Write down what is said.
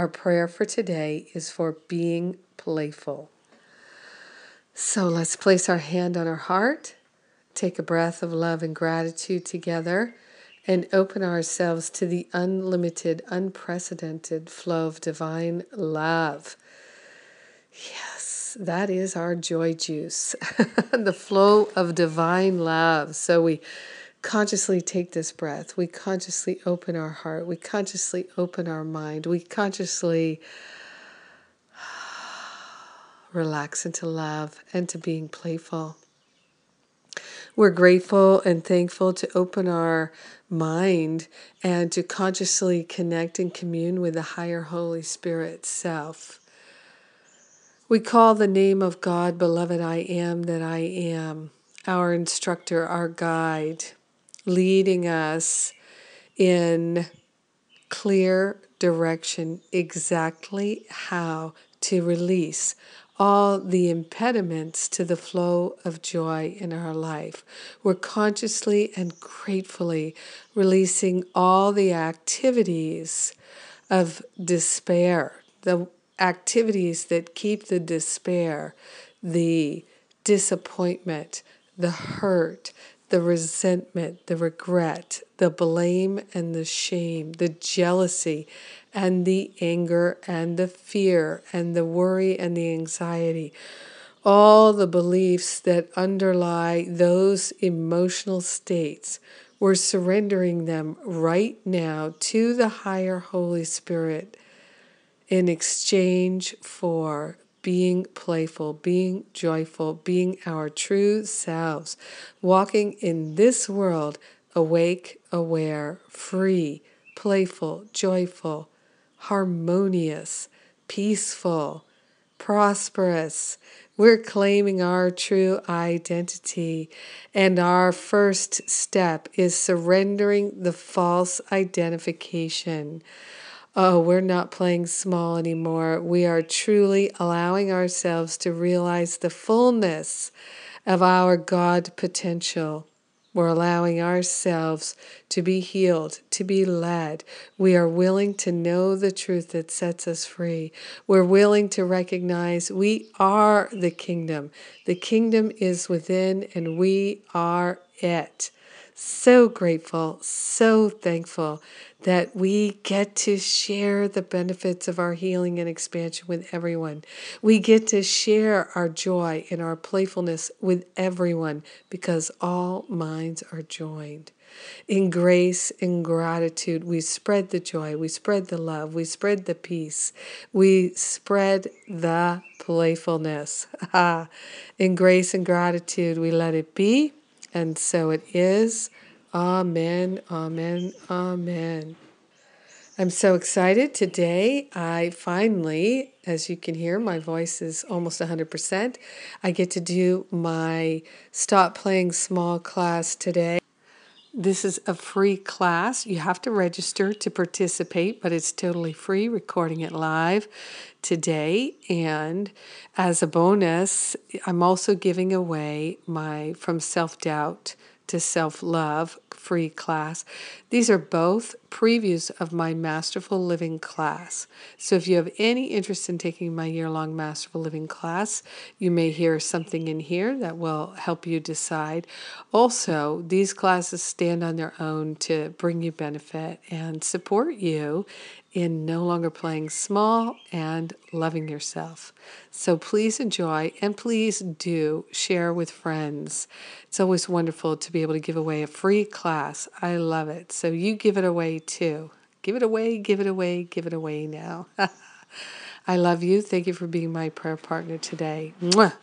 our prayer for today is for being playful. So let's place our hand on our heart, take a breath of love and gratitude together, and open ourselves to the unlimited, unprecedented flow of divine love. Yes, that is our joy juice, the flow of divine love. So we consciously take this breath. We consciously open our heart. We consciously open our mind. We consciously relax into love and to being playful. We're grateful and thankful to open our mind and to consciously connect and commune with the higher Holy Spirit self. We call the name of God, beloved I am that I am, our instructor, our guide, leading us in clear direction exactly how to release all the impediments to the flow of joy in our life. We're consciously and gratefully releasing all the activities of despair, the activities that keep the despair, the disappointment, the hurt, the resentment, the regret, the blame and the shame, the jealousy and the anger and the fear and the worry and the anxiety. All the beliefs that underlie those emotional states, we're surrendering them right now to the higher Holy Spirit in exchange for being playful, being joyful, being our true selves, walking in this world awake, aware, free, playful, joyful, harmonious, peaceful, prosperous. We're claiming our true identity. And our first step is surrendering the false identification oh, we're not playing small anymore. We are truly allowing ourselves to realize the fullness of our God potential. We're allowing ourselves to be healed, to be led. We are willing to know the truth that sets us free. We're willing to recognize we are the kingdom. The kingdom is within, and we are it so grateful, so thankful that we get to share the benefits of our healing and expansion with everyone. We get to share our joy and our playfulness with everyone because all minds are joined. In grace and gratitude, we spread the joy, we spread the love, we spread the peace, we spread the playfulness. In grace and gratitude, we let it be and so it is. Amen, amen, amen. I'm so excited today. I finally, as you can hear, my voice is almost 100%. I get to do my Stop Playing Small class today. This is a free class. You have to register to participate, but it's totally free, recording it live today. And as a bonus, I'm also giving away my From Self Doubt to Self Love free class. These are both previews of my Masterful Living class. So if you have any interest in taking my year long Masterful Living class, you may hear something in here that will help you decide. Also, these classes stand on their own to bring you benefit and support you in no longer playing small and loving yourself. So please enjoy and please do share with friends. It's always wonderful to be able to give away a free class. I love it. So you give it away too. Give it away, give it away, give it away now. I love you. Thank you for being my prayer partner today. Mwah.